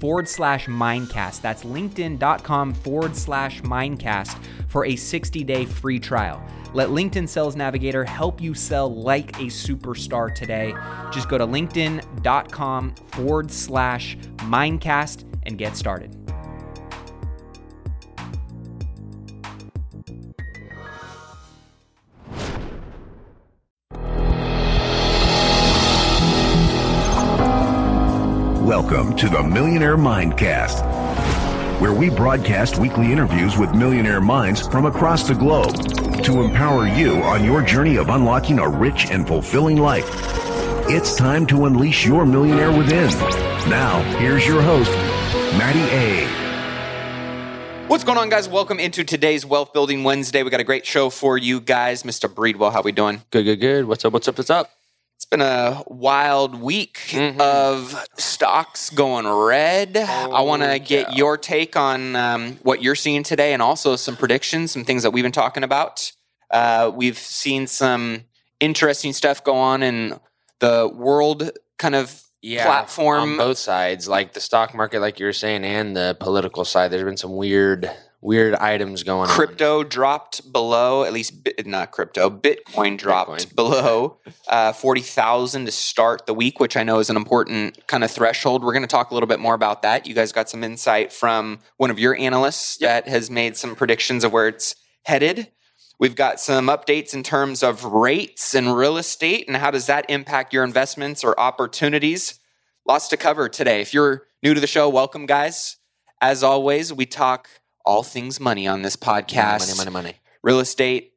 forward slash mindcast. That's linkedin.com forward slash mindcast for a 60 day free trial. Let LinkedIn Sales Navigator help you sell like a superstar today. Just go to linkedin.com forward slash mindcast and get started. Welcome to the Millionaire Mindcast where we broadcast weekly interviews with millionaire minds from across the globe to empower you on your journey of unlocking a rich and fulfilling life. It's time to unleash your millionaire within. Now, here's your host, Matty A. What's going on, guys? Welcome into today's Wealth Building Wednesday. We got a great show for you guys. Mr. Breedwell, how we doing? Good, good, good. What's up? What's up? What's up? It's been a wild week mm-hmm. of stocks going red. Oh, I want to get yeah. your take on um, what you're seeing today and also some predictions, some things that we've been talking about. Uh, we've seen some interesting stuff go on in the world kind of yeah, platform. On both sides, like the stock market, like you were saying, and the political side. There's been some weird weird items going crypto on. dropped below at least not crypto bitcoin dropped bitcoin. below uh, 40000 to start the week which i know is an important kind of threshold we're going to talk a little bit more about that you guys got some insight from one of your analysts yep. that has made some predictions of where it's headed we've got some updates in terms of rates and real estate and how does that impact your investments or opportunities lots to cover today if you're new to the show welcome guys as always we talk all things money on this podcast. Money, money, money. Real estate,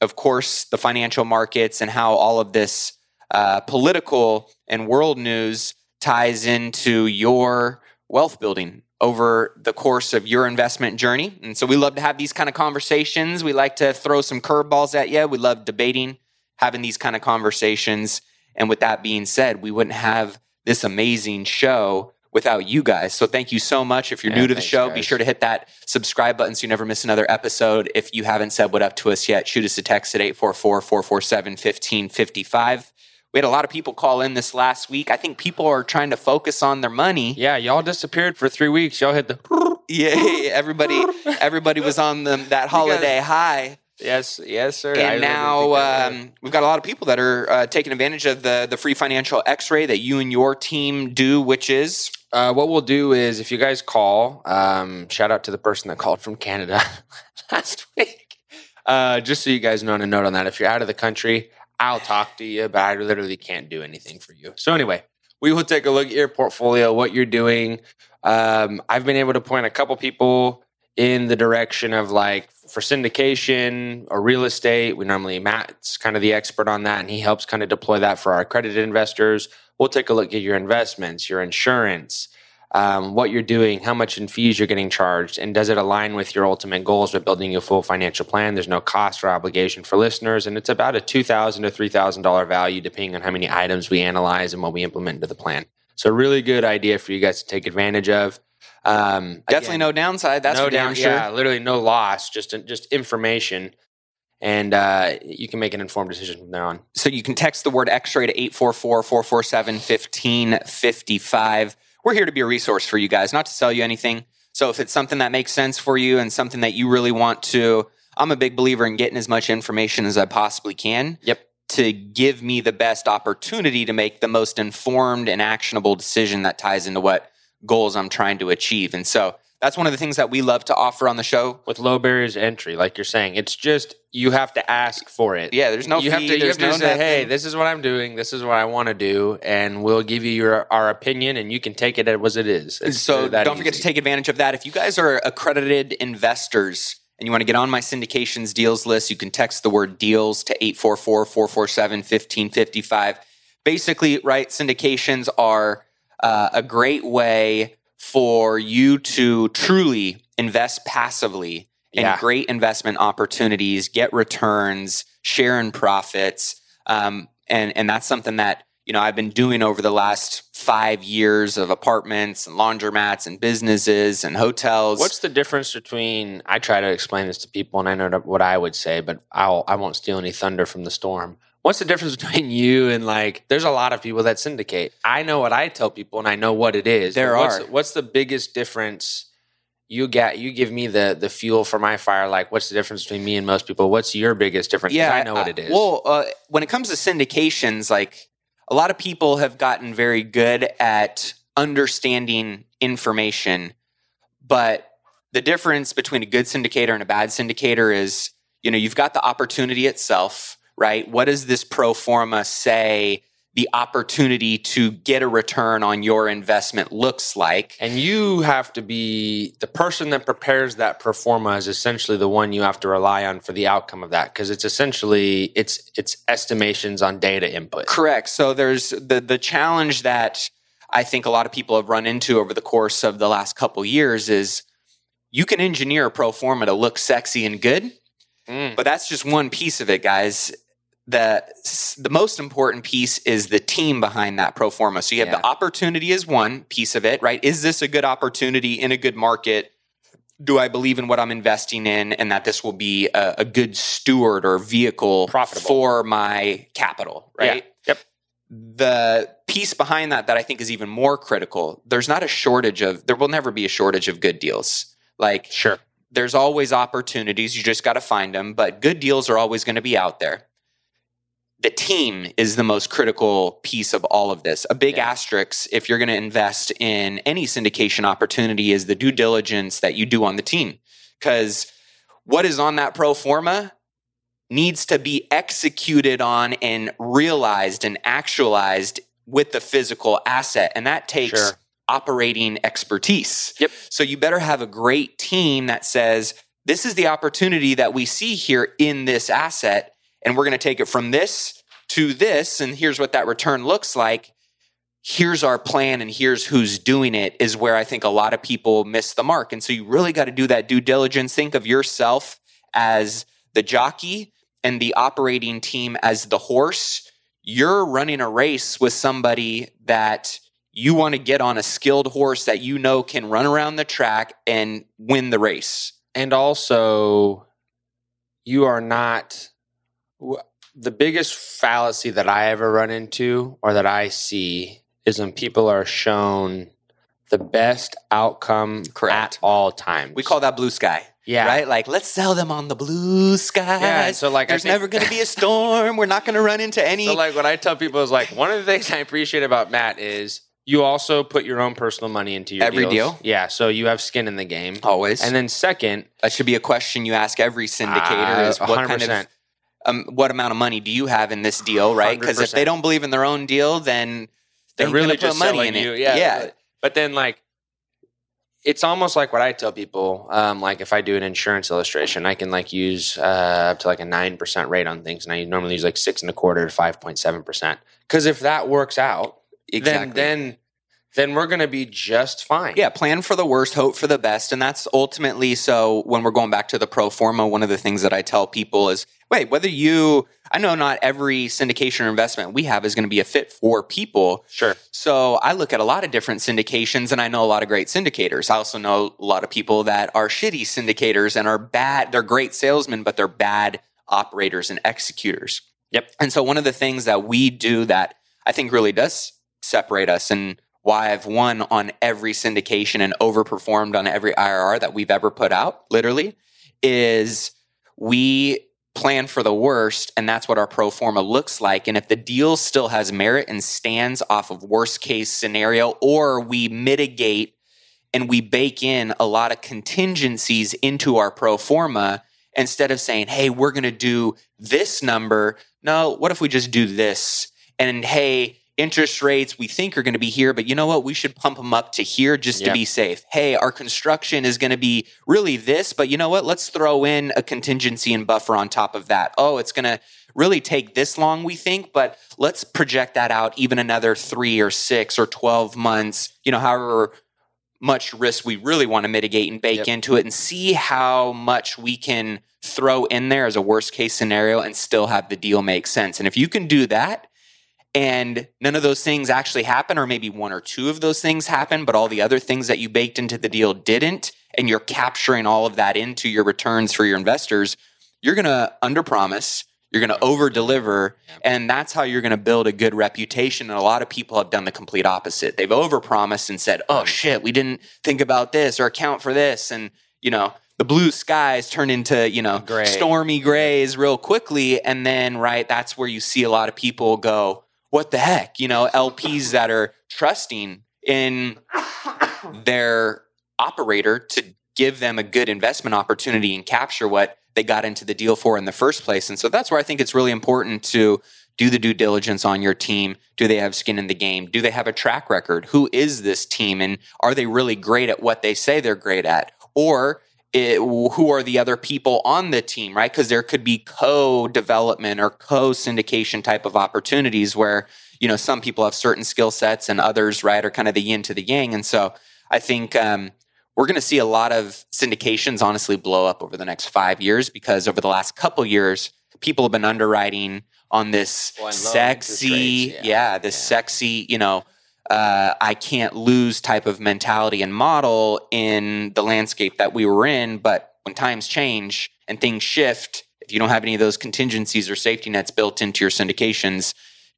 of course, the financial markets, and how all of this uh, political and world news ties into your wealth building over the course of your investment journey. And so we love to have these kind of conversations. We like to throw some curveballs at you. We love debating, having these kind of conversations. And with that being said, we wouldn't have this amazing show without you guys. So thank you so much. If you're yeah, new to the show, guys. be sure to hit that subscribe button so you never miss another episode. If you haven't said what up to us yet, shoot us a text at 844-447-1555. We had a lot of people call in this last week. I think people are trying to focus on their money. Yeah, y'all disappeared for three weeks. Y'all hit the yeah. Everybody, everybody was on the, that holiday high. Yes, yes, sir. And now um, we've got a lot of people that are uh, taking advantage of the the free financial X-ray that you and your team do, which is uh, what we'll do is if you guys call, um, shout out to the person that called from Canada last week. Uh, just so you guys know, on a note on that. If you're out of the country, I'll talk to you, but I literally can't do anything for you. So anyway, we will take a look at your portfolio, what you're doing. Um, I've been able to point a couple people in the direction of like for syndication or real estate. We normally Matt's kind of the expert on that, and he helps kind of deploy that for our accredited investors. We'll take a look at your investments, your insurance, um, what you're doing, how much in fees you're getting charged, and does it align with your ultimate goals with building a full financial plan? There's no cost or obligation for listeners, and it's about a two thousand to three thousand dollar value depending on how many items we analyze and what we implement into the plan. So, really good idea for you guys to take advantage of. Um, Definitely again, no downside. That's no down, sure. Yeah, literally no loss. Just just information and uh, you can make an informed decision from there on. So you can text the word X-ray to 844-447-1555. We're here to be a resource for you guys, not to sell you anything. So if it's something that makes sense for you and something that you really want to, I'm a big believer in getting as much information as I possibly can. Yep. to give me the best opportunity to make the most informed and actionable decision that ties into what goals I'm trying to achieve. And so that's one of the things that we love to offer on the show. with low barriers to entry, like you're saying. It's just you have to ask for it. Yeah, there's no you have fee, to, you have to no say, hey, this is what I'm doing. This is what I want to do, and we'll give you your our opinion, and you can take it as it is. It's so that don't forget to take advantage of that. If you guys are accredited investors and you want to get on my syndications deals list, you can text the word deals to 844-447-1555. Basically, right, syndications are uh, a great way for you to truly invest passively in Yeah. great investment opportunities, get returns, share in profits. Um, and, and that's something that, you know, I've been doing over the last five years of apartments and laundromats and businesses and hotels. What's the difference between? I try to explain this to people, and I know what I would say, but I'll I won't steal any thunder from the storm. What's the difference between you and like? There's a lot of people that syndicate. I know what I tell people, and I know what it is. There what's, are. What's the biggest difference? You get you give me the the fuel for my fire. Like, what's the difference between me and most people? What's your biggest difference? yeah, I know what uh, it is. Well, uh, when it comes to syndications, like a lot of people have gotten very good at understanding information, but the difference between a good syndicator and a bad syndicator is, you know, you've got the opportunity itself, right? What does this pro forma say the opportunity to get a return on your investment looks like? And you have to be the person that prepares that pro forma is essentially the one you have to rely on for the outcome of that because it's essentially it's it's estimations on data input. Correct. So there's the the challenge that I think a lot of people have run into over the course of the last couple years is you can engineer a pro forma to look sexy and good, Mm. but that's just one piece of it, guys. The the most important piece is the team behind that pro forma. So you have Yeah. the opportunity as one piece of it, right? Is this a good opportunity in a good market? Do I believe in what I'm investing in and that this will be a, a good steward or vehicle Profitable. for my capital, right? Yeah. Yep. the piece behind that that I think is even more critical. There's not a shortage of there will never be a shortage of good deals. Like Sure. There's always opportunities, you just got to find them, but good deals are always going to be out there. The team is the most critical piece of all of this. A big Yeah. asterisk if you're going to invest in any syndication opportunity is the due diligence that you do on the team. Cuz what is on that pro forma needs to be executed on and realized and actualized with the physical asset. And that takes Sure. Operating expertise. Yep. So you better have a great team that says, this is the opportunity that we see here in this asset, and we're going to take it from this to this, and here's what that return looks like. Here's our plan, and here's who's doing it, is where I think a lot of people miss the mark. And so you really got to do that due diligence. Think of yourself as the jockey and the operating team as the horse. You're running a race with somebody that you want to get on a skilled horse that you know can run around the track and win the race. And also, you are not the biggest fallacy that I ever run into or that I see is when people are shown the best outcome Correct. at all times. We call that blue sky, yeah. right? Like, let's sell them on the blue sky. Yeah, so like There's think- never going to be a storm. We're not going to run into any. So like what I tell people is like one of the things I appreciate about Matt is you also put your own personal money into your Every deals. deal? Yeah, so you have skin in the game. Always. And then second, that should be a question you ask every syndicator: uh, is what kind of 100%. um, what amount of money do you have in this deal, right? Because if they don't believe in their own deal, then they're really gonna put just money in you. it. Yeah, yeah. But, but then like it's almost like what I tell people. Um, like if I do an insurance illustration, I can like use uh, up to like a nine percent rate on things, and I normally use like six and a quarter to five point seven percent. Because if that works out, exactly. then then then we're gonna be just fine. Yeah, plan for the worst, hope for the best. And that's ultimately so when we're going back to the pro forma, one of the things that I tell people is wait, whether you, I know not every syndication or investment we have is going to be a fit for people. sure. So I look at a lot of different syndications and I know a lot of great syndicators. I also know a lot of people that are shitty syndicators and are bad. They're great salesmen, but they're bad operators and executors. Yep. And so one of the things that we do that I think really does separate us and why I've won on every syndication and overperformed on every IRR that we've ever put out, literally, is we plan for the worst and that's what our pro forma looks like and if the deal still has merit and stands off of worst case scenario or we mitigate and we bake in a lot of contingencies into our pro forma instead of saying hey we're going to do this number no what if we just do this? And hey interest rates we think are going to be here, but you know what? We should pump them up to here just Yeah. to be safe. Hey, our construction is going to be really this, but you know what? Let's throw in a contingency and buffer on top of that. Oh, it's going to really take this long, we think, but let's project that out even another three or six or 12 months, you know, however much risk we really want to mitigate and bake Yep. into it and see how much we can throw in there as a worst case scenario and still have the deal make sense. And if you can do that, and none of those things actually happen, or maybe one or two of those things happen, but all the other things that you baked into the deal didn't, and you're capturing all of that into your returns for your investors, you're going to underpromise, you're going to over deliver, and that's how you're going to build a good reputation. And a lot of people have done the complete opposite. They've overpromised and said, "Oh shit, we didn't think about this or account for this," and you know. The blue skies turn into, you know, Gray. stormy grays real quickly. And then, right, that's where you see a lot of people go, what the heck? You know, LPs that are trusting in their operator to give them a good investment opportunity and capture what they got into the deal for in the first place. And so that's where I think it's really important to do the due diligence on your team. Do they have skin in the game? Do they have a track record? Who is this team? And are they really great at what they say they're great at? Or it, who are the other people on the team, right? Because there could be co development or co syndication type of opportunities where, you know, some people have certain skill sets and others, right, are kind of the yin to the yang. And so I think um, we're going to see a lot of syndications honestly blow up over the next five years because over the last couple years, people have been underwriting on this Well, and low interest sexy, rates, yeah. yeah. this Yeah. sexy, you know, uh, I can't lose type of mentality and model in the landscape that we were in. But when times change and things shift, if you don't have any of those contingencies or safety nets built into your syndications,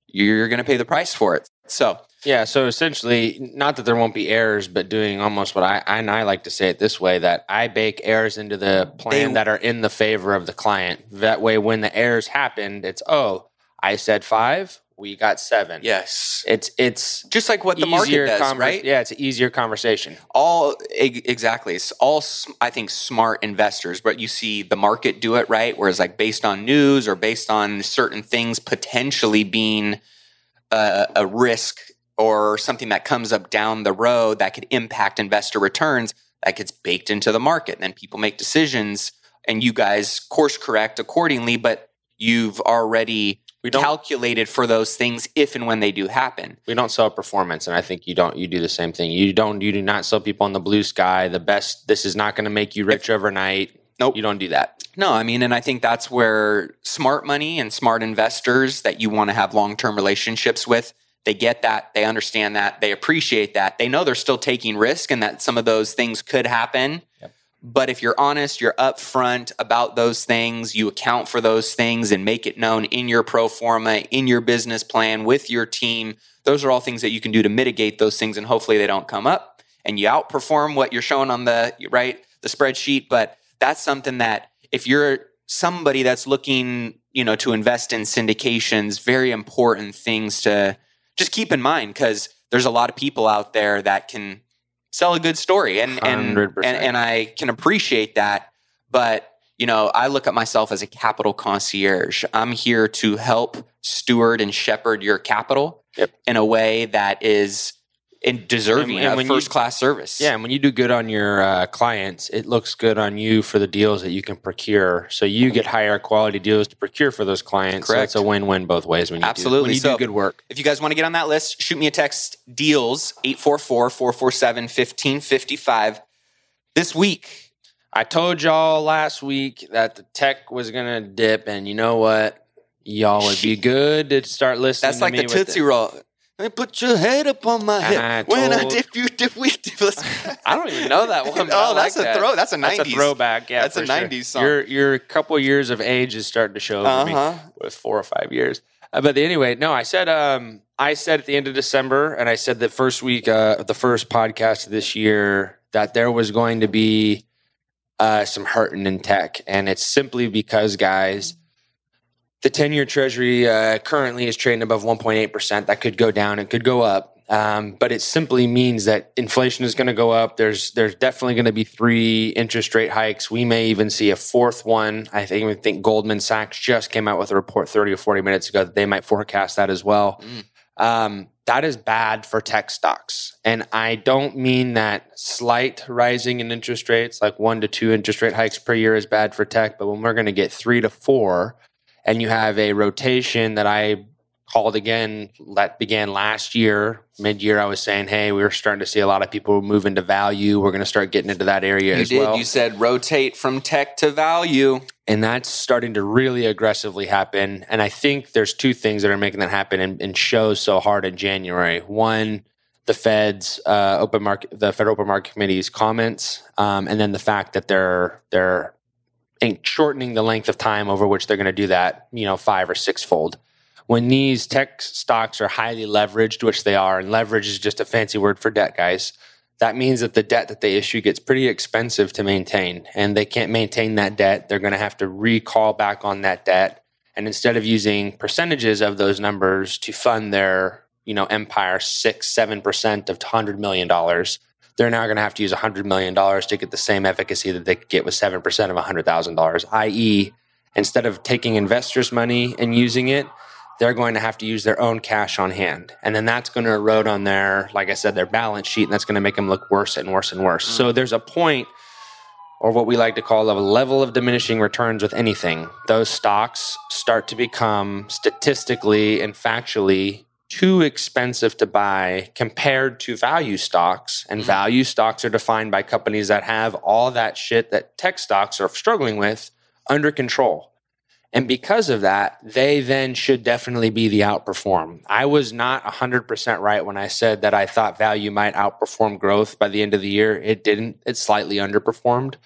you're going to pay the price for it. So, Yeah, so essentially, not that there won't be errors, but doing almost what I and I like to say it this way: that I bake errors into the plan They- that are in the favor of the client. That way, when the errors happened, it's oh, I said five, we got seven. yes, it's it's just like what the market does, conver- right? Yeah, it's an easier conversation. all exactly it's all I think smart investors but you see the market do it right whereas like based on news or based on certain things potentially being a, a risk or something that comes up down the road that could impact investor returns that gets baked into the market and then people make decisions and you guys course correct accordingly but you've already We don't calculated for those things if and when they do happen we don't sell performance, and I think you don't. You do the same thing. You don't. You do not sell people on the blue sky. The best. This is not going to make you rich overnight. Nope. You don't do that. No, I mean, and I think that's where smart money and smart investors that you want to have long term relationships with, they get that, they understand that, they appreciate that. They know they're still taking risk and that some of those things could happen. But if you're honest, you're upfront about those things, you account for those things and make it known in your pro forma, in your business plan with your team. Those are all things that you can do to mitigate those things and hopefully they don't come up and you outperform what you're showing on the right the spreadsheet but that's something that if you're somebody that's looking you know to invest in syndications very important things to just keep in mind because there's a lot of people out there that can sell a good story and and, and and I can appreciate that but you know I look at myself as a capital concierge I'm here to help steward and shepherd your capital Yep. in a way that is in deserving And- and when of you- first class service Yeah, and when you do good on your uh, clients, it looks good on you for the deals that you can procure. So you get higher quality deals to procure for those clients. So Correct. it's a win-win both ways when you Absolutely. do, when you So- do good work. If you guys want to get on that list, shoot me a text deals 844 447 1555. This week, I told y'all last week that the tech was gonna dip, and you know what? Y'all would be good to start listening. that's like the Tootsie. Roll. Hey, Put your head up on my head. I when I dip, you dip, we dip. I don't even know that one. oh, that's like a that. throw. That's a 90s. That's a throwback. Yeah, That's a for sure. 90s song. Your your couple years of age is starting to show for Uh me with four or five years. Uh, but anyway, no, I said um, I said at the end of December, and I said the first week, uh, the first podcast of this year, that there was going to be uh, some hurting in tech, and it's simply because, guys, the 10 year treasury uh, currently is trading above 1.8%. That could go down, it could go up. Um, but it simply means that inflation is going to go up. There's there's definitely going to be three interest rate hikes. We may even see a fourth one. I think, even think Goldman Sachs just came out with a report 30 or 40 minutes ago that they might forecast that as well. Mm. Um, that is bad for tech stocks. And I don't mean that slight rising in interest rates, like one to two interest rate hikes per year, is bad for tech. But when we're going to get three to four, and you have a rotation that I called again that began last year mid-year i was saying hey we were starting to see a lot of people move into value. We're going to start getting into that area you as did. well. You said rotate from tech to value. And that's starting to really aggressively happen. And i think there's two things that are making that happen and, and shows so hard in january. One the fed's uh, open market the federal open market committee's comments um, and then the fact that they're they're they're shortening the length of time over which they're going to do that you know five or six fold when these tech stocks are highly leveraged, which they are, and leverage is just a fancy word for debt, guys, that means that the debt that they issue gets pretty expensive to maintain. And they can't maintain that debt. They're going to have to recall back on that debt. And instead of using percentages of those numbers to fund their, you know, empire, six, seven percent of hundred million dollars, they're now going to have to use hundred million dollars to get the same efficacy that they could get with seven percent of hundred thousand dollars. I.e., instead of taking investors' money and using it, they're going to have to use their own cash on hand. And then that's going to erode on their, like I said, their balance sheet, and that's going to make them look worse and worse and worse. Mm. So there's a point, or what we like to call a level of diminishing returns with anything. Those stocks start to become statistically and factually too expensive to buy compared to value stocks. And mm. value stocks are defined by companies that have all that shit that tech stocks are struggling with under control. And because of that, they then should definitely be the outperform. I was not 100% right when I said that I thought value might outperform growth by the end of the year. It didn't, it slightly underperformed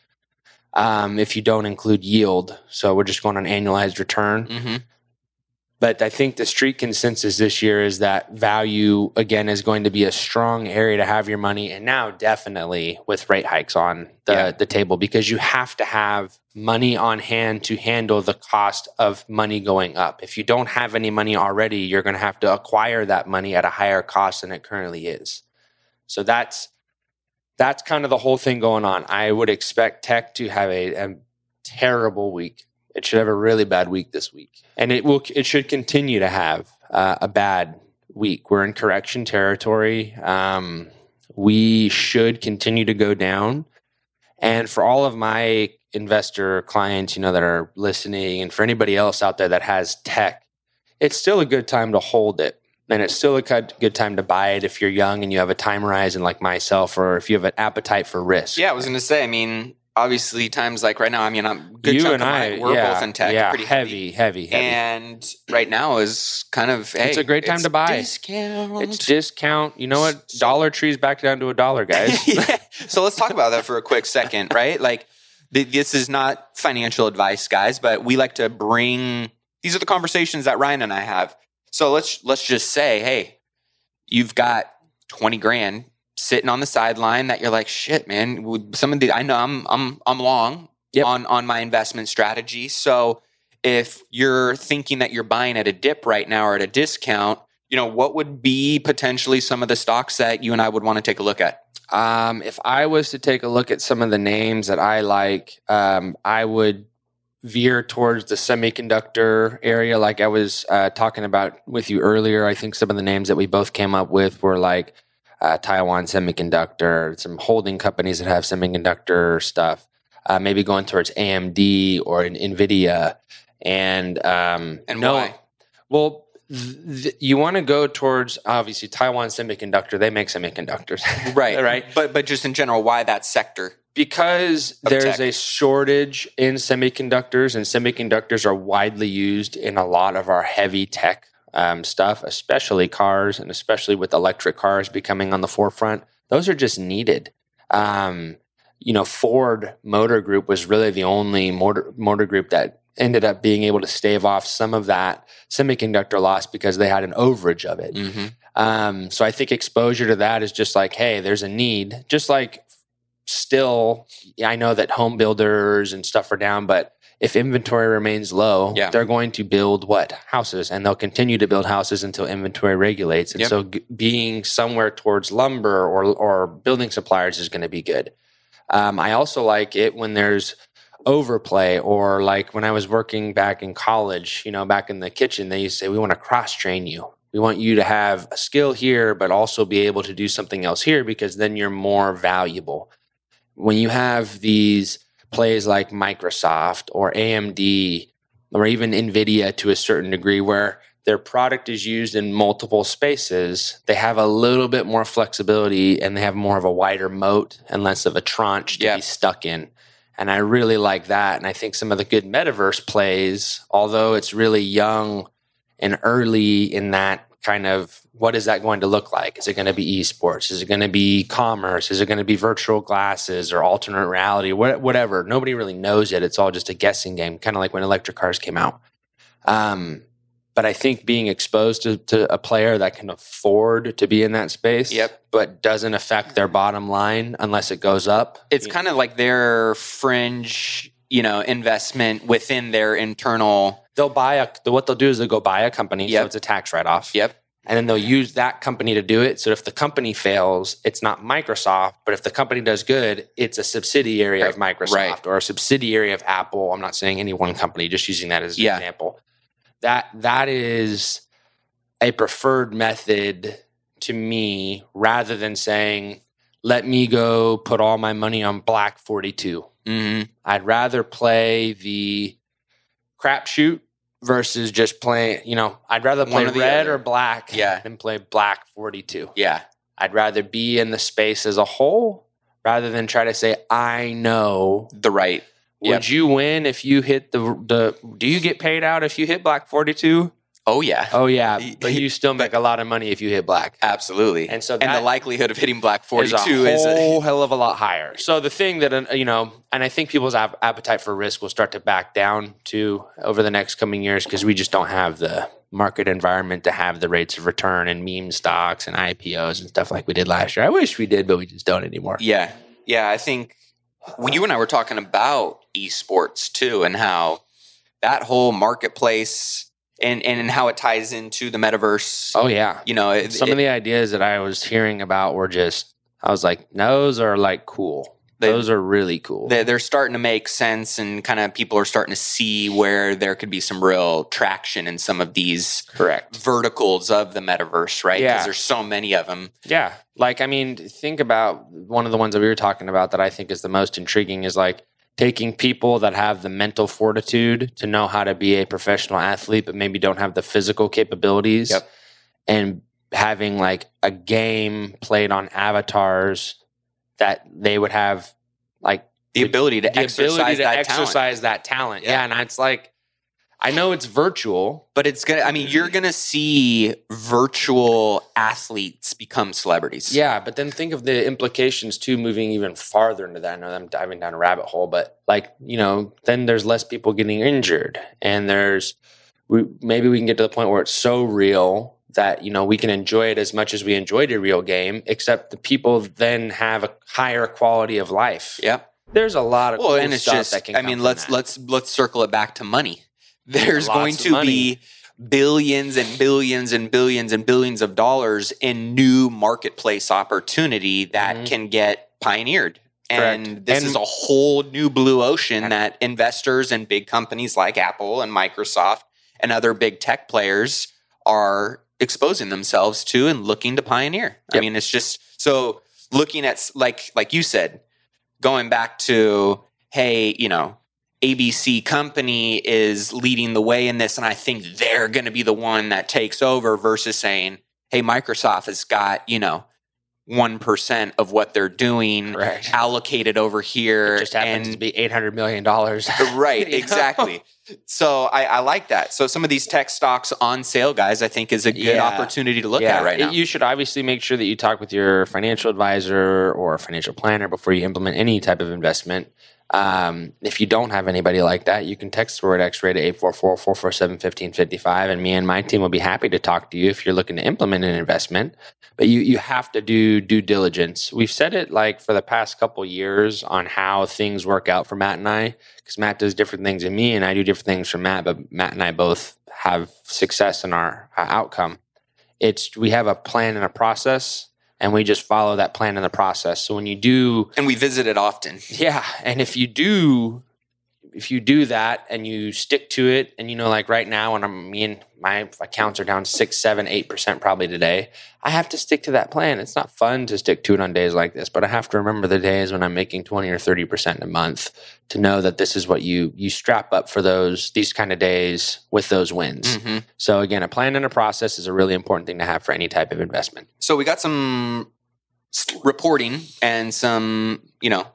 um, if you don't include yield. So we're just going on annualized return. Mm-hmm. But I think the street consensus this year is that value, again, is going to be a strong area to have your money. And now, definitely with rate hikes on the, yeah. the table, because you have to have money on hand to handle the cost of money going up. If you don't have any money already, you're going to have to acquire that money at a higher cost than it currently is. So that's that's kind of the whole thing going on. I would expect tech to have a, a terrible week it should have a really bad week this week, and it will. It should continue to have uh, a bad week. We're in correction territory. Um, we should continue to go down. And for all of my investor clients, you know, that are listening, and for anybody else out there that has tech, it's still a good time to hold it. And it's still a good time to buy it if you're young and you have a time horizon like myself, or if you have an appetite for risk. Yeah, I was going to say, I mean, obviously times like right now. I mean, I'm good you and I, we're yeah, both in tech, yeah, pretty heavy, heavy, heavy, And right now is kind of hey, it's a great time to buy. Discount. It's discount. You know what? Dollar Tree's back down to a dollar, guys. yeah. So let's talk about that for a quick second, right? Like th- this is not financial advice, guys, but we like to bring these are the conversations that Ryan and I have. So let's let's just say, hey, you've got 20 grand sitting on the sideline that you're like, shit, man. Some of the I know I'm I'm I'm long yep. on on my investment strategy. So if you're thinking that you're buying at a dip right now or at a discount, you know what would be potentially some of the stocks that you and I would want to take a look at. Um, if I was to take a look at some of the names that I like, um, I would veer towards the semiconductor area, like I was uh, talking about with you earlier. I think some of the names that we both came up with were like uh, Taiwan Semiconductor, some holding companies that have semiconductor stuff, uh, maybe going towards AMD or an NVIDIA. And, um, and no, why? Well, th- you want to go towards obviously Taiwan Semiconductor. They make semiconductors, right? right. But but just in general, why that sector? Because there's tech. a shortage in semiconductors, and semiconductors are widely used in a lot of our heavy tech um, stuff, especially cars and especially with electric cars becoming on the forefront. Those are just needed. Um, you know, Ford Motor Group was really the only motor, motor group that ended up being able to stave off some of that semiconductor loss because they had an overage of it. Mm-hmm. Um, so I think exposure to that is just like, hey, there's a need. Just like still, I know that home builders and stuff are down, but if inventory remains low, Yeah. they're going to build what houses, and they'll continue to build houses until inventory regulates. And Yep. so, g- being somewhere towards lumber or or building suppliers is going to be good. Um, I also like it when there's overplay or like when I was working back in college, you know, back in the kitchen, they used to say, we want to cross train you. We want you to have a skill here, but also be able to do something else here because then you're more valuable. When you have these plays like Microsoft or AMD or even NVIDIA to a certain degree where their product is used in multiple spaces, they have a little bit more flexibility and they have more of a wider moat and less of a tranche to Yeah. be stuck in. And I really like that. And I think some of the good metaverse plays, although it's really young and early in that kind of what is that going to look like? Is it going to be esports? Is it going to be commerce? Is it going to be virtual glasses or alternate reality? What, whatever. Nobody really knows it. It's all just a guessing game, kind of like when electric cars came out. Um, but I think being exposed to, to a player that can afford to be in that space, Yep. but doesn't affect their bottom line unless it goes up. It's kind of like their fringe, you know, investment within their internal. They'll buy a what they'll do is they'll go buy a company, so it's a tax write off. Yep. and then they'll use that company to do it. So if the company fails, it's not Microsoft, but if the company does good, it's a subsidiary of Microsoft Right. or a subsidiary of Apple. I'm not saying any one company, just using that as an Yeah. example. That that is a preferred method to me rather than saying, let me go put all my money on Black 42. hmm I'd rather play the crapshoot versus just playing, you know, I'd rather play One or the red other. or black Yeah. than play black 42. Yeah. I'd rather be in the space as a whole rather than try to say, I know. The right. Would Yep. you win if you hit the, the, do you get paid out if you hit black 42? Oh yeah. Oh, yeah. But you still make a lot of money if you hit black. Absolutely. And so and the likelihood of hitting black is 42 a is, a whole hell of a lot higher. So the thing that uh, you know, and I think people's ap- appetite for risk will start to back down too over the next coming years because we just don't have the market environment to have the rates of return and meme stocks and IPOs and stuff like we did last year. I wish we did, but we just don't anymore. Yeah. Yeah. I think when you and I were talking about esports too and how that whole marketplace and, and how it ties into the metaverse. Oh yeah, You know, it, some it- of the ideas that I was hearing about were just I was like, those are like cool. They- those are really cool. they- they're starting to make sense and kind of people are starting to see where there could be some real traction in some of these Correct. verticals of the metaverse, right? Because Yeah. there's so many of them. Yeah. Like, I mean, think about one of the ones that we were talking about that I think is the most intriguing is like taking people that have the mental fortitude to know how to be a professional athlete, but maybe don't have the physical capabilities. Yep. And having like a game played on avatars that they would have like The ability to the exercise ability to that exercise talent. that talent. Yeah. Yeah. And it's like, I know it's virtual. But it's gonna. I mean, you're mm-hmm. gonna see virtual athletes become celebrities. Yeah, but then think of the implications too, moving even farther into that. I know I'm diving down a rabbit hole, but like, you know, then there's less people getting injured. And there's we maybe we can get to the point where it's so real that, you know, we can enjoy it as much as we enjoyed a real game, except the people then have a higher quality of life. Yep. There's a lot of Well, cool and it's stuff just. that can I mean, let's that. let's let's circle it back to money. There's Lots going to be billions and billions and billions and billions of dollars in new marketplace opportunity that Mhm. can get pioneered. And Correct. this And- is a whole new blue ocean that investors and big companies like Apple and Microsoft and other big tech players are exposing themselves to and looking to pioneer. I mean, it's just so looking at like like you said, going back to hey, you know, ABC company is leading the way in this, and I think they're going to be the one that takes over versus saying, hey, Microsoft has got, you know, 1% of what they're doing Correct. allocated over here. It just happens and to be eight hundred million dollars. right know? exactly so I, I like that so some of these tech stocks on sale guys i think is a good Yeah. opportunity to look at right now You should obviously make sure that you talk with your financial advisor or financial planner before you implement any type of investment. Um, if you don't have anybody like that, you can text the word X-ray to 844-447-1555 and me and my team will be happy to talk to you if you're looking to implement an investment. But you you have to do due diligence. We've said it like for the past couple years on how things work out for Matt and I, because Matt does different things than me and I do different things for Matt, but Matt and I both have success in our uh, outcome. It's we have a plan and a process and we just follow that plan in the process. So when you do And we visit it often. yeah, and if you do, if you do that and you stick to it, and you know, like right now, when I'm me and my accounts are down six, seven, eight percent probably today, I have to stick to that plan. It's not fun to stick to it on days like this, but I have to remember the days when I'm making twenty or thirty percent a month to know that this is what you you strap up for those these kind of days with those wins. Mhm. So again, a plan and a process is a really important thing to have for any type of investment. So we got some reporting and some, you know,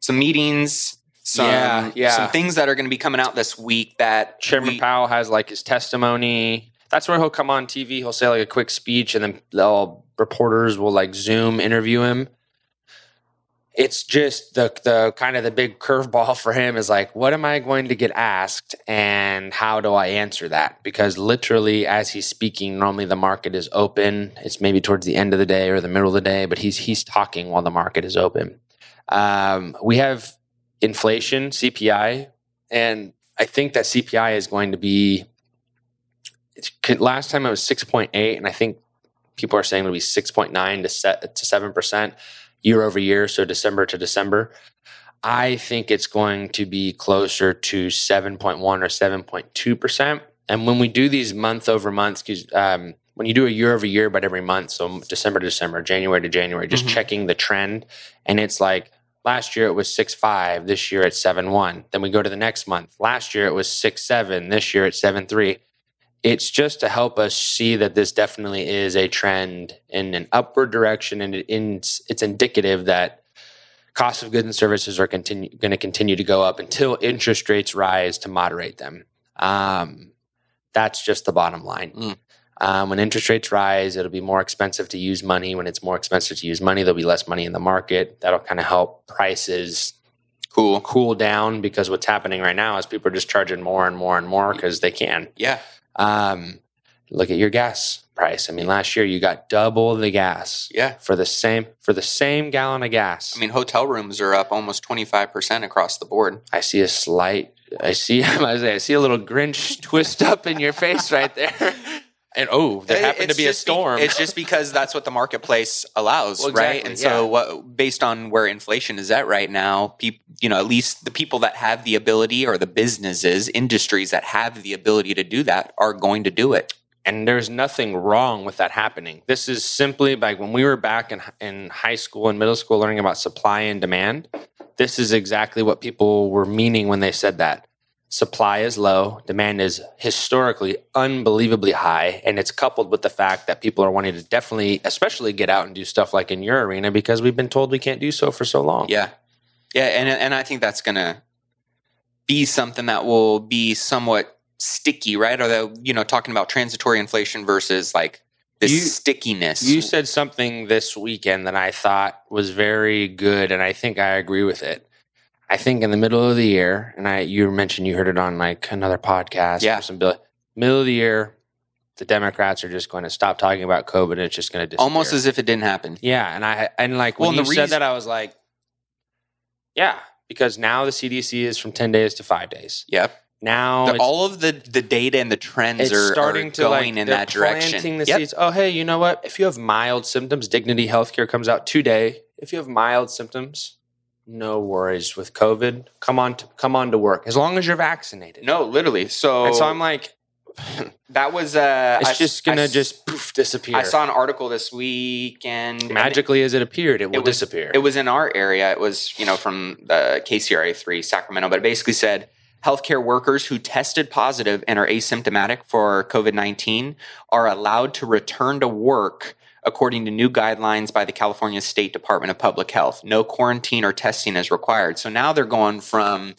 some meetings, some Yeah, yeah. some things that are going to be coming out this week that Chairman we- Powell has like his testimony. That's where he'll come on TV. He'll say like a quick speech, and then all reporters will like Zoom interview him. It's just the the kind of the big curveball for him is like, what am I going to get asked, and how do I answer that? Because literally, as he's speaking, normally the market is open. It's maybe towards the end of the day or the middle of the day, but he's he's talking while the market is open. Um, we have inflation, CPI, and I think that CPI is going to be. Last time it was six point eight, and I think people are saying it'll be six point nine to set to seven percent year over year, so December to December. I think it's going to be closer to seven point one or seven point two percent. And when we do these month over month, because um, when you do a year over year, but every month, so December to December, January to January, just Mhm. checking the trend, and it's like last year it was six five, this year it's seven one. Then we go to the next month. Last year it was six seven, this year it's seven three. It's just to help us see that this definitely is a trend in an upward direction, and it, in, it's indicative that cost of goods and services are continue, going to continue to go up until interest rates rise to moderate them. Um, that's just the bottom line. Mm. Um, when interest rates rise, it'll be more expensive to use money. When it's more expensive to use money, there'll be less money in the market. That'll kind of help prices cool. cool down because what's happening right now is people are just charging more and more and more because they can. Yeah. Um, look at your gas price. I mean, last year you got double the gas Yeah. for the same for the same gallon of gas. I mean, hotel rooms are up almost 25% across the board. I see a slight. I see. I say, I see a little Grinch twist up in your face right there. And oh, there happened to be a just be- storm. it's just because that's what the marketplace allows, Well, right? exactly, And so, what based on where inflation is at right now, people, you know, at least the people that have the ability, or the businesses, industries that have the ability to do that, are going to do it. and there's nothing wrong with that happening. This is simply like when we were back in in high school and middle school learning about supply and demand. This is exactly what people were meaning when they said that. Supply is low, demand is historically unbelievably high, and it's coupled with the fact that people are wanting to definitely, especially get out and do stuff like in your arena because we've been told we can't do so for so long. Yeah, yeah, and and I think that's gonna be something that will be somewhat sticky, right? Or the you know talking about transitory inflation versus like this You- stickiness. You said something this weekend that I thought was very good, and I think I agree with it. I think in the middle of the year, and I you mentioned you heard it on like another podcast, Yeah. or some bill- middle of the year, the Democrats are just going to stop talking about COVID, and it's just going to disappear. almost as if it didn't happen. yeah, and I and like Well, when and you said reason- that, I was like, yeah, because now the CDC is from ten days to five days. Yep. Now The- all of the the data and the trends are starting are to going like, in that direction. planting the Yep. seeds. Oh, hey, you know what? If you have mild symptoms, Dignity Healthcare comes out today. If you have mild symptoms, no worries with COVID. Come on, to, come on to work as long as you're vaccinated. No, literally. So, and so I'm like, that was uh, it's I- just gonna I- just poof disappear. I saw an article this weekend. and magically as it appeared, it will it was- disappear. It was in our area. It was, you know, from the KCRA 3 Sacramento, but it basically said healthcare workers who tested positive and are asymptomatic for COVID 19 are allowed to return to work according to new guidelines by the California State Department of Public Health. No quarantine or testing is required. So now they're going from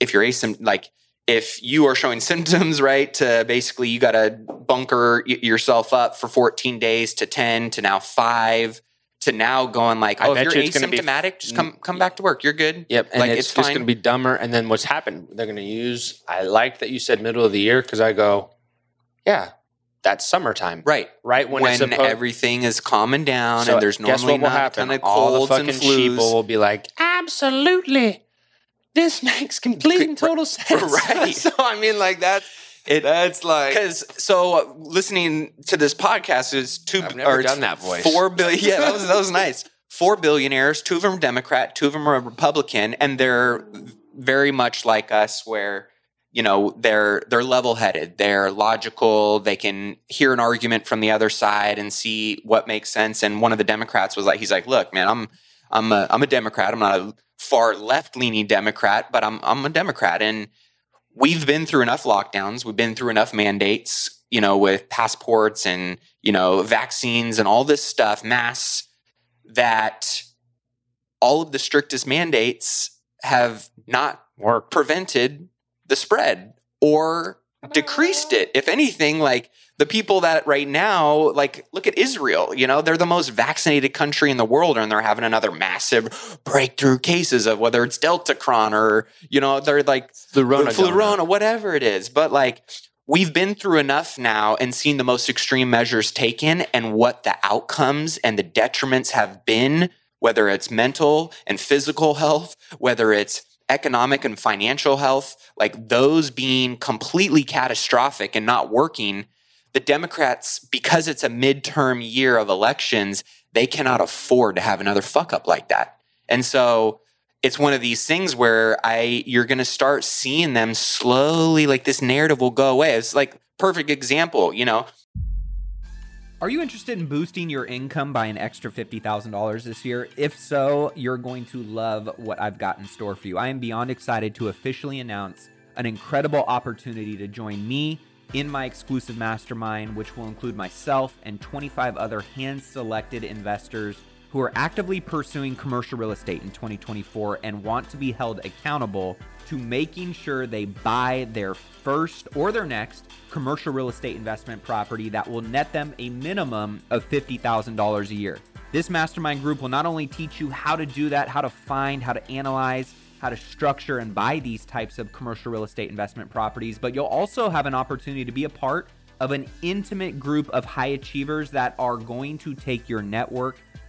if you're asymptomatic, like if you are showing symptoms, right, to basically you got to bunker yourself up for 14 days to 10 to now five to now going like, I oh, if bet you're you gonna be- asymptomatic, just come come back to work. You're good. Yep, and Like, it's, it's just going to be dumber. And then what's happened? They're going to use. I like that you said middle of the year because I go, yeah, that's summertime, Right. Right when, When, supposed, everything is calming down So and there's normally not happen? kind of All the colds fucking and flus. will be like, absolutely, this makes complete and total sense. Right. so I mean, like that. It- that's like Because so uh, listening to this podcast is two. I've never or done that voice. Four billion. Yeah, that was that was nice. Four billionaires. Two of them are Democrat. Two of them are Republican, and they're very much like us, where you know they're they're level headed. They're logical. They can hear an argument from the other side and see what makes sense. And one of the Democrats was like, he's like, look, man, I'm I'm a, I'm a Democrat. I'm not a far left leaning Democrat, but I'm I'm a Democrat, and we've been through enough lockdowns. We've been through enough mandates, you know, with passports and, you know, vaccines and all this stuff, masks, that all of the strictest mandates have not work. prevented the spread or decreased it. If anything, like the people that right now, like look at Israel, you know, they're the most vaccinated country in the world and they're having another massive breakthrough cases of whether it's Deltacron or, you know, they're like Flurona, Flurona, whatever it is. But like we've been through enough now and seen the most extreme measures taken and what the outcomes and the detriments have been, whether it's mental and physical health, whether it's economic and financial health, like those being completely catastrophic and not working. The Democrats, because it's a midterm year of elections, they cannot afford to have another fuck up like that. And so it's one of these things where I you're going to start seeing them slowly like this narrative will go away. It's like perfect example, you know. Are you interested in boosting your income by an extra $50,000 this year? If so, you're going to love what I've got in store for you. I am beyond excited to officially announce an incredible opportunity to join me in my exclusive mastermind, which will include myself and 25 other hand selected investors who are actively pursuing commercial real estate in 2024 and want to be held accountable to making sure they buy their first or their next commercial real estate investment property that will net them a minimum of $50,000 a year. This mastermind group will not only teach you how to do that, how to find, how to analyze, how to structure and buy these types of commercial real estate investment properties, but you'll also have an opportunity to be a part of an intimate group of high achievers that are going to take your network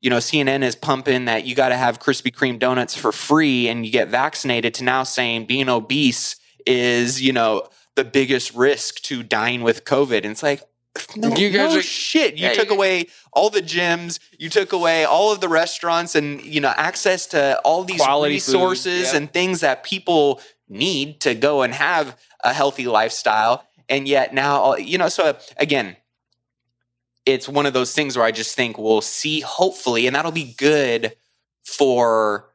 you know, CNN is pumping that you got to have Krispy Kreme donuts for free and you get vaccinated to now saying being obese is, you know, the biggest risk to dying with COVID. And it's like, no, You guys no are- shit. You Yeah, took away all the gyms, you took away all of the restaurants and, you know, access to all these Quality resources yeah. and things that people need to go and have a healthy lifestyle. And yet now, you know, so again, it's one of those things where I just think we'll see, hopefully, and that'll be good for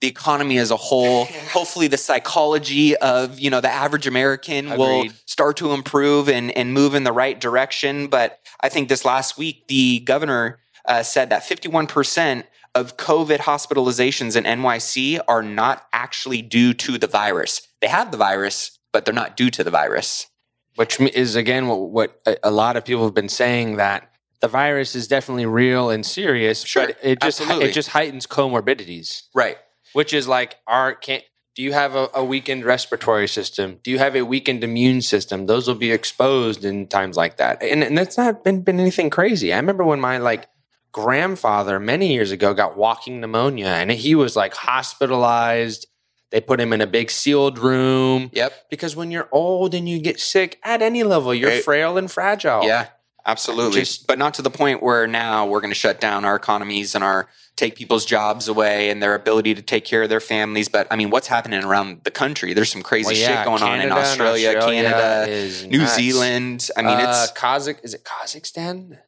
the economy as a whole. hopefully, the psychology of you know the average American will start to improve and and move in the right direction. But I think this last week, the governor uh, said that fifty one percent of COVID hospitalizations in NYC are not actually due to the virus. They have the virus, but they're not due to the virus. which is again what, what a lot of people have been saying that the virus is definitely real and serious, Sure, but it just absolutely. it just heightens comorbidities, Right. which is like our can't. Do you have a, a weakened respiratory system? Do you have a weakened immune system? Those will be exposed in times like that, and and that's not been been anything crazy. I remember when my like grandfather many years ago got walking pneumonia, and he was like hospitalized. They put him in a big sealed room. Yep. Because when you're old and you get sick at any level, you're Right. frail and fragile. Yeah, absolutely. Just- but not to the point where now we're going to shut down our economies and our take people's jobs away and their ability to take care of their families. But I mean, what's happening around the country? There's some crazy Well, yeah, shit going on in Canada and Australia, Canada, New nuts. Zealand. I mean, Uh, it's Kazakh. Is it Kazakhstan?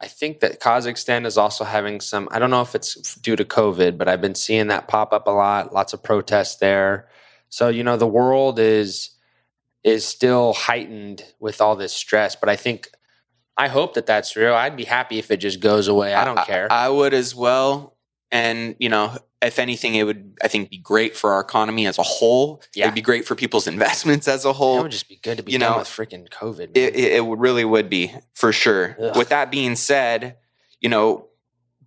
I think that Kazakhstan is also having some. I don't know if it's due to COVID, but I've been seeing that pop up a lot. Lots of protests there. So you know, the world is is still heightened with all this stress. But I think, I hope that that's real. I'd be happy if it just goes away. I don't care. I, would as well. And you know, if anything, it would I think be great for our economy as a whole. Yeah. It'd be great for people's investments as a whole. it would just be good to be you done know, with freaking COVID. It, it, really would be for sure. Ugh. With that being said, you know,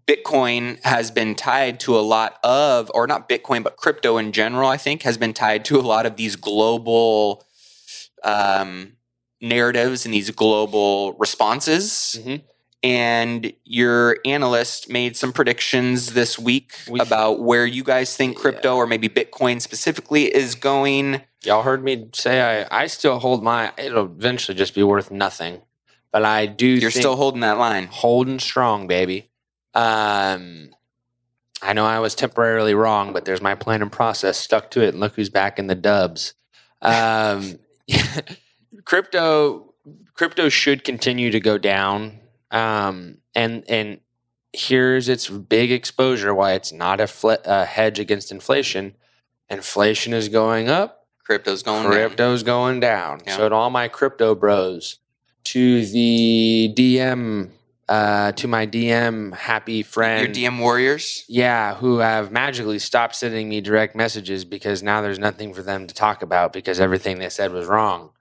Bitcoin has been tied to a lot of, or not Bitcoin, but crypto in general, I think, has been tied to a lot of these global um, narratives and these global responses. Mhm. And your analyst made some predictions this week We- about where you guys think crypto or maybe Bitcoin specifically is going. Y'all heard me say I, I still hold my. It'll eventually just be worth nothing, but I do. You're still holding that line. holding strong, baby. Um, I know I was temporarily wrong, but there's my plan and process. Stuck to it, and look who's back in the dubs. Um, crypto, crypto should continue to go down. Um, and and here's its big exposure. Why it's not a, fle- a hedge against inflation. Inflation is going up. Crypto's going down. Crypto's going down. Yeah. So to all my crypto bros, to the DM, uh, to my DM happy friend, Your DM warriors. yeah, who have magically stopped sending me direct messages because now there's nothing for them to talk about because everything they said was wrong.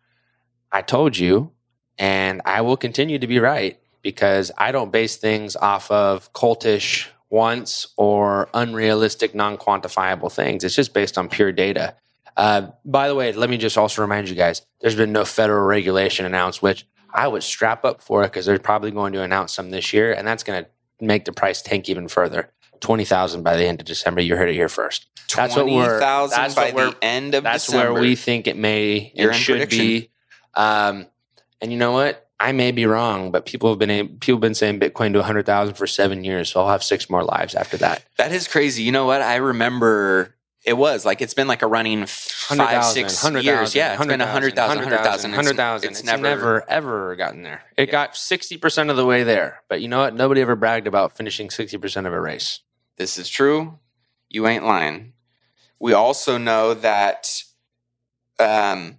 I told you, and I will continue to be right because I don't base things off of cultish wants or unrealistic, non quantifiable things. It's just based on pure data. Uh, by the way, let me just also remind you guys there's been no federal regulation announced, which I would strap up for it because they're probably going to announce some this year, and that's going to make the price tank even further. 20,000 by the end of December. You heard it here first. That's what we're- 20,000 by the end of That's December. where we think it may and should be. Um, and you know what? I may be wrong, but people have been people have been saying Bitcoin to 100,000 for seven years, so I'll have six more lives after that. That is crazy. You know what? I remember it was like it's been like a running f- five, 100,000, six 100,000, years. Yeah, it's been a hundred thousand, hundred thousand, 100,000. It's, It's, never, never, ever gotten there. It got 60% of the way there. But you know what? Nobody ever bragged about finishing 60% of a race. This is true. You ain't lying. We also know that um,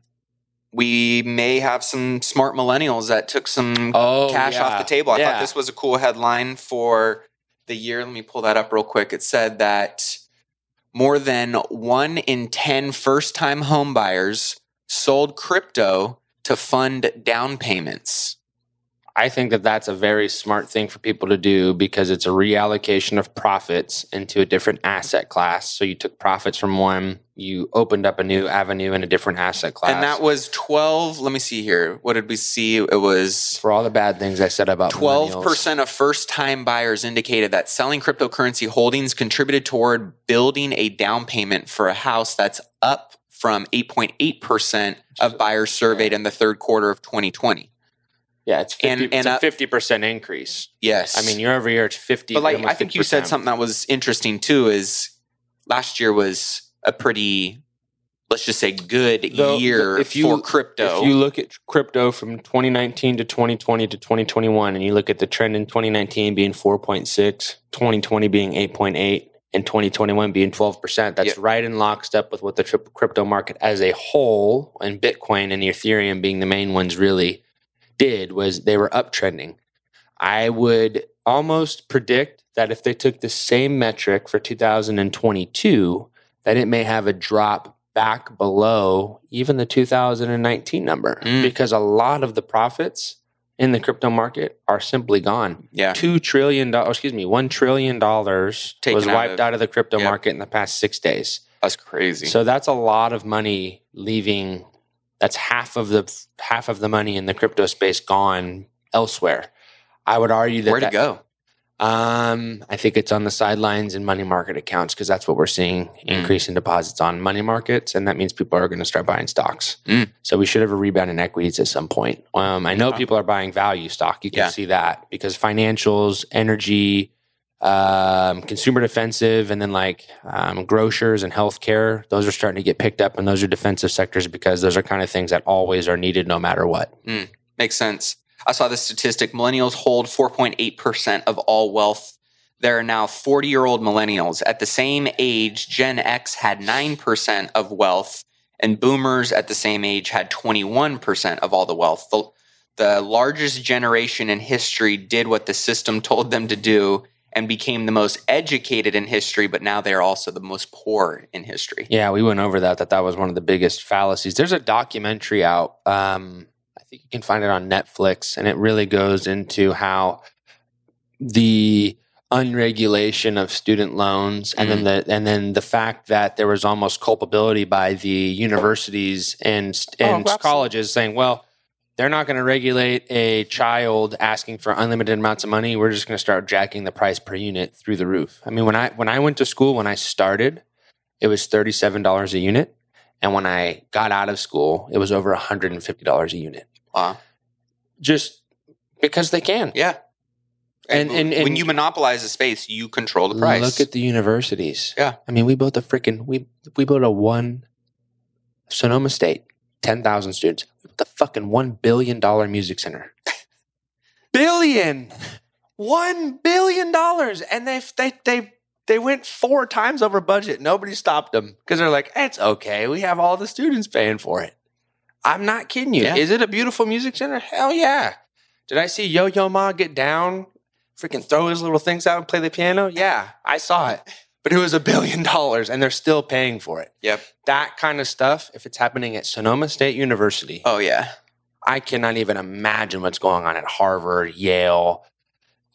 we may have some smart millennials that took some Oh, cash off the table. I yeah. thought this was a cool headline for the year. Let me pull that up real quick. It said that more than one in 10 first time homebuyers sold crypto to fund down payments. I think that that's a very smart thing for people to do because it's a reallocation of profits into a different asset class. So you took profits from one, you opened up a new avenue in a different asset class. And that was 12. Let me see here. What did we see? It was for all the bad things I said about 12% of first-time buyers indicated that selling cryptocurrency holdings contributed toward building a down payment for a house. That's up from 8.8 percent of buyers surveyed in the third quarter of 2020. Yeah, it's 50, and- it's and a uh, fifty percent increase. Yes, I mean, year over year, it's fifty. but like I think you said something that was interesting too. Is last year was a pretty, let's just say, good Though, year if you- for crypto. If you look at crypto from 2019 to 2020 to 2021, and you look at the trend in 2019 being 4.6, 2020 being 8.8, and 2021 being 12%, that's Yeah. right in lockstep with what the crypto market as a whole, and Bitcoin and Ethereum being the main ones really did, was they were uptrending. I would almost predict that if they took the same metric for 2022, that it may have a drop back below even the 2019 number Mm. because a lot of the profits in the crypto market are simply gone. yeah, Two trillion dollars, excuse me, one trillion dollars was out wiped of- out of the crypto Yep. market in the past six days. that's crazy. So that's a lot of money leaving. That's half of the half of the money in the crypto space gone elsewhere. I would argue that Where to that- go? Um, I think it's on the sidelines in money market accounts because that's what we're seeing increase in deposits on money markets, and that means people are going to start buying stocks. Mm. So we should have a rebound in equities at some point. Um, I know Yeah. people are buying value stock. You can Yeah. see that because financials, energy, um, consumer defensive, and then like um, grocers and healthcare. Those are starting to get picked up, and those are defensive sectors because those are kind of things that always are needed no matter what. Makes sense. I saw this statistic. Millennials hold 4.8% of all wealth. There are now 40 year old millennials. At the same age, Gen X had 9% of wealth, and boomers at the same age had 21% of all the wealth. The, the largest generation in history did what the system told them to do and became the most educated in history, but now they're also the most poor in history. Yeah, we went over that. That that was one of the biggest fallacies. There's a documentary out. Um, I think you can find it on Netflix, and it really goes into how the unregulation of student loans, and then the and then the fact that there was almost culpability by the universities and st- Oh, and colleges saying, well. They're not going to regulate a child asking for unlimited amounts of money. We're just going to start jacking the price per unit through the roof. I mean, when I when I went to school, when I started, it was $37 a unit. And when I got out of school, it was over $150 a unit. Wow. Just because they can. Yeah. And- and- when you monopolize the space, you control the price. Look at the universities. Yeah. I mean, we built a freaking we we built a one Sonoma State, 10,000 students. A fucking 1 billion dollar music center. billion. 1 billion dollars and they they they they went four times over budget. Nobody stopped them because they're like, "It's okay. We have all the students paying for it." I'm not kidding you. Yeah. Is it a beautiful music center? Hell yeah. Did I see Yo Yo Ma get down, freaking throw his little things out and play the piano? Yeah, I saw it. But it was a billion dollars and they're still paying for it. Yep. That kind of stuff, if it's happening at Sonoma State University, Oh yeah. I cannot even imagine what's going on at Harvard, Yale,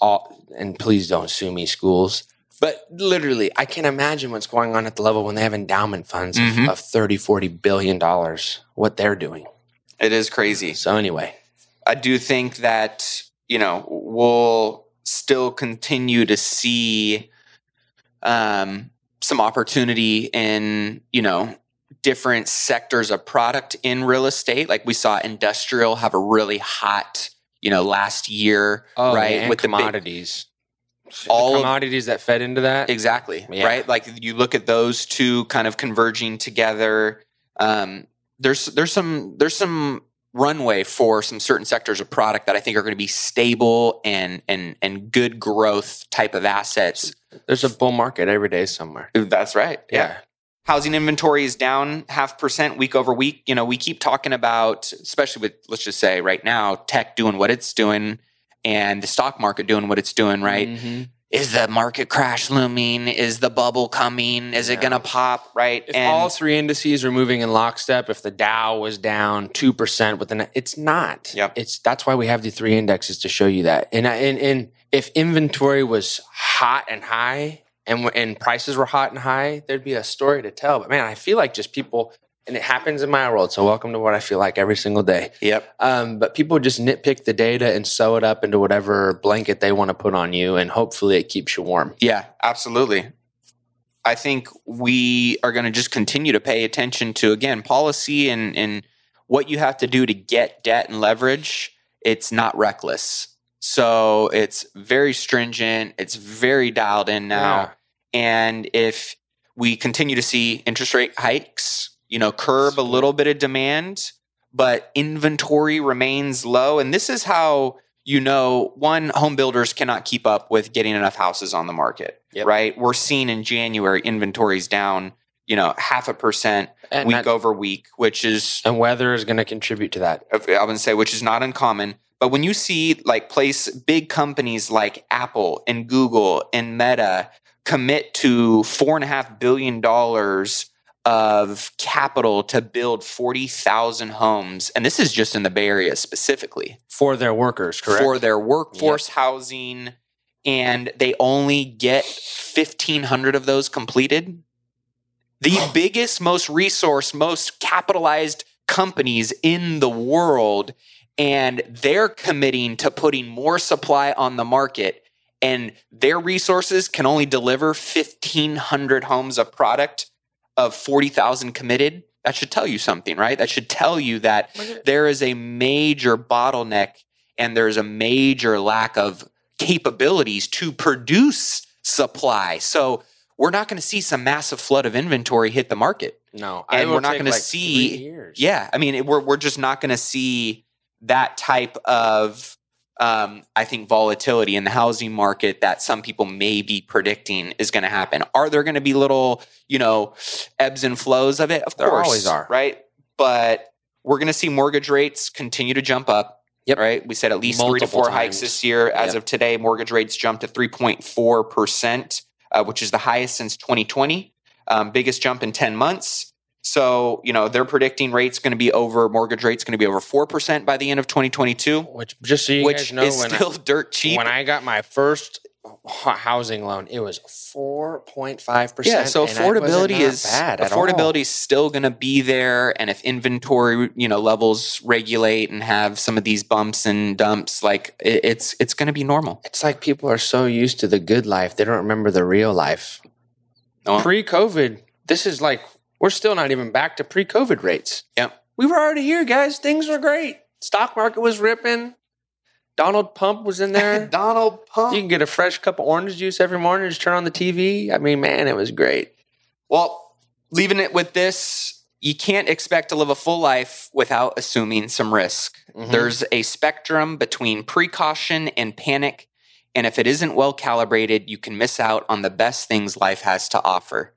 all, and please don't sue me, schools. But literally, I can't imagine what's going on at the level when they have endowment funds of- Mhm. of 30, 40 billion dollars, what they're doing. It is crazy. So anyway, I do think that, you know, we'll still continue to see um, some opportunity in, you know, different sectors of product in real estate. Like we saw industrial have a really hot, you know, last year, right? and With the big- commodities. All the of- commodities that fed into that. Exactly. Yeah. Right. Like you look at those two kind of converging together. Um, there's there's some there's some runway for some certain sectors of product that I think are going to be stable and and and good growth type of assets. There's a bull market every day somewhere. That's right. Yeah. Housing inventory is down half percent week over week. You know, we keep talking about, especially with let's just say right now, tech doing what it's doing and the stock market doing what it's doing, right? Mhm. Is the market crash looming? Is the bubble coming? Is it going to pop? Right. If all three indices are moving in lockstep, if the Dow was down two percent with the, it's not. Yep. It's that's why we have the three indexes to show you that. And and and if inventory was hot and high, and and prices were hot and high, there'd be a story to tell. But man, I feel like just people, and it happens in my world. So welcome to what I feel like every single day. yep. Um, but people just nitpick the data and sew it up into whatever blanket they want to put on you, and hopefully it keeps you warm. Yeah, absolutely. I think we are going to just continue to pay attention to again policy and and what you have to do to get debt and leverage. It's not reckless. So it's very stringent. It's very dialed in now. Yeah. And if we continue to see interest rate hikes, you know, curb a little bit of demand, but inventory remains low. And this is how you know one home builders cannot keep up with getting enough houses on the market. Yep. Right. We're seeing in January inventories down, you know, half a percent And week that- over week, which is and weather is going to contribute to that. I would say, which is not uncommon. But when you see like place big companies like Apple and Google and Meta commit to four and a half billion dollars of capital to build forty thousand homes, and this is just in the Bay Area specifically for their workers, correct? for their workforce housing, and they only get fifteen hundred of those completed. The biggest, most resource, most capitalized companies in the world, and they're committing to putting more supply on the market. and their resources can only deliver 1,500 homes of product of 40,000 committed, that should tell you something, right? That should tell you that there is a major bottleneck and there's a major lack of capabilities to produce supply. So we're not going to see some massive flood of inventory hit the market. No, And we're not take gonna see- three years. Yeah, I mean, it, we're we're just not going to see that type of, um, I think, volatility in the housing market that some people may be predicting is going to happen. Are there going to be little, you know, ebbs and flows of it? Of There course, always are. right? But we're going to see mortgage rates continue to jump up. Yep. Right. We said at least three to Multiple four hikes this year. As Yep. of today, mortgage rates jumped to 3.4%, uh, which is the highest since 2020, um, biggest jump in 10 months. So, you know, they're predicting rates going to be over, mortgage rates going to be over 4% by the end of 2022, Which just so you which guys know, is still dirt cheap. when I got my first housing loan, it was four point five percent. yeah, so affordability is bad. affordability all. is still going to be there, and if inventory, you know, levels regulate and have some of these bumps and dumps, like it, it's it's going to be normal. It's like people are so used to the good life, they don't remember the real life. No. Pre-COVID, this is like we're still not even back to pre-COVID rates. Yep. We were already here, guys. Things were great. Stock market was ripping. Donald Pump was in there. Donald Pump. you can get a fresh cup of orange juice every morning. Just turn on the TV. I mean, man, it was great. Well, leaving it with this, you can't expect to live a full life without assuming some risk. Mhm. There's a spectrum between precaution and panic. And if it isn't well calibrated, you can miss out on the best things life has to offer.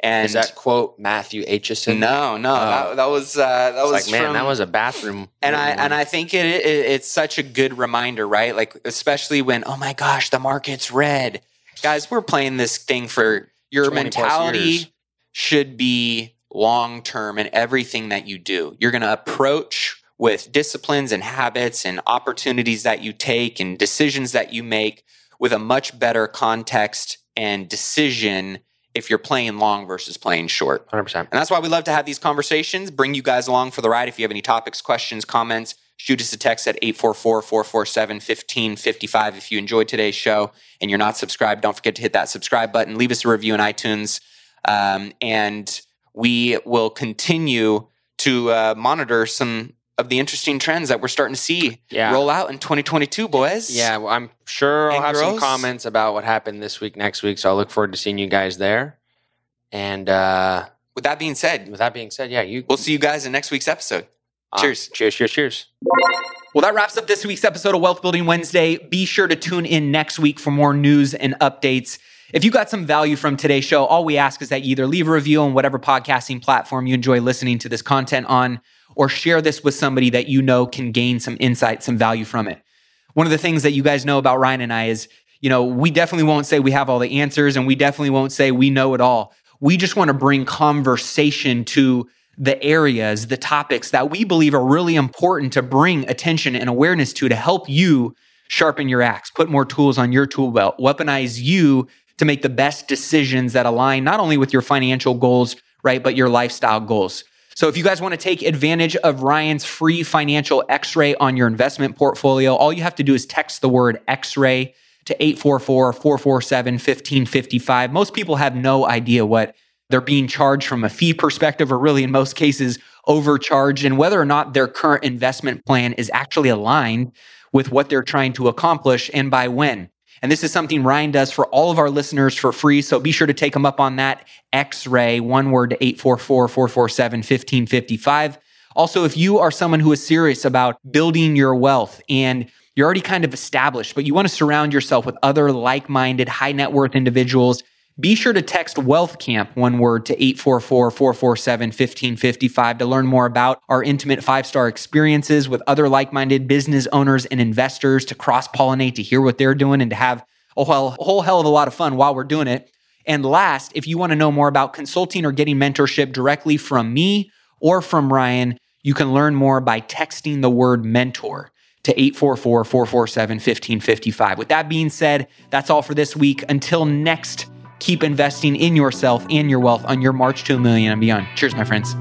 And Is that quote Matthew Aitchison? no, no, Oh. that, that was uh, that It's was like man, from- that was a bathroom. and I and I think it, it it's such a good reminder, right? Like especially when oh my gosh, the market's red, guys. We're playing this thing for your mentality should be long term in everything that you do. You're going to approach with disciplines and habits and opportunities that you take and decisions that you make with a much better context and decision if you're playing long versus playing short. 100%. And that's why we love to have these conversations, bring you guys along for the ride. If you have any topics, questions, comments, shoot us a text at 844 447 1555. If you enjoyed today's show and you're not subscribed, don't forget to hit that subscribe button. Leave us a review on iTunes. Um, and we will continue to uh, monitor some of the interesting trends that we're starting to see Yeah. roll out in 2022, boys. Yeah, well, I'm sure I'll And have some comments about what happened this week, next week. So I look forward to seeing you guys there. And uh, With that being said, with that being said, yeah, you we'll see you guys in next week's episode. uh, cheers. cheers, cheers, cheers. Well, that wraps up this week's episode of Wealth Building Wednesday. Be sure to tune in next week for more news and updates. If you got some value from today's show, all we ask is that you either leave a review on whatever podcasting platform you enjoy listening to this content on, or share this with somebody that you know can gain some insight, some value from it. One of the things that you guys know about Ryan and I is, you know, we definitely won't say we have all the answers and we definitely won't say we know it all. We just want to bring conversation to the areas, the topics that we believe are really important to bring attention and awareness to to help you sharpen your axe, put more tools on your tool belt, weaponize you to make the best decisions that align not only with your financial goals, right, but your lifestyle goals. So if you guys want to take advantage of Ryan's free financial x-ray on your investment portfolio, all you have to do is text the word x-ray to 844-447-1555. Most people have no idea what they're being charged from a fee perspective or really in most cases overcharged and whether or not their current investment plan is actually aligned with what they're trying to accomplish and by when. And this is something Ryan does for all of our listeners for free. So be sure to take him up on that X ray, one word to 844 447 1555. Also, if you are someone who is serious about building your wealth and you're already kind of established, but you want to surround yourself with other like minded, high net worth individuals, be sure to text Wealth Camp, one word, to 844 447 1555 to learn more about our intimate five star experiences with other like minded business owners and investors to cross pollinate, to hear what they're doing, and to have a whole, a whole hell of a lot of fun while we're doing it. And last, if you want to know more about consulting or getting mentorship directly from me or from Ryan, you can learn more by texting the word mentor to 844 447 1555. With that being said, that's all for this week. Until next, keep investing in yourself and your wealth on your march to a million and beyond. Cheers, my friends.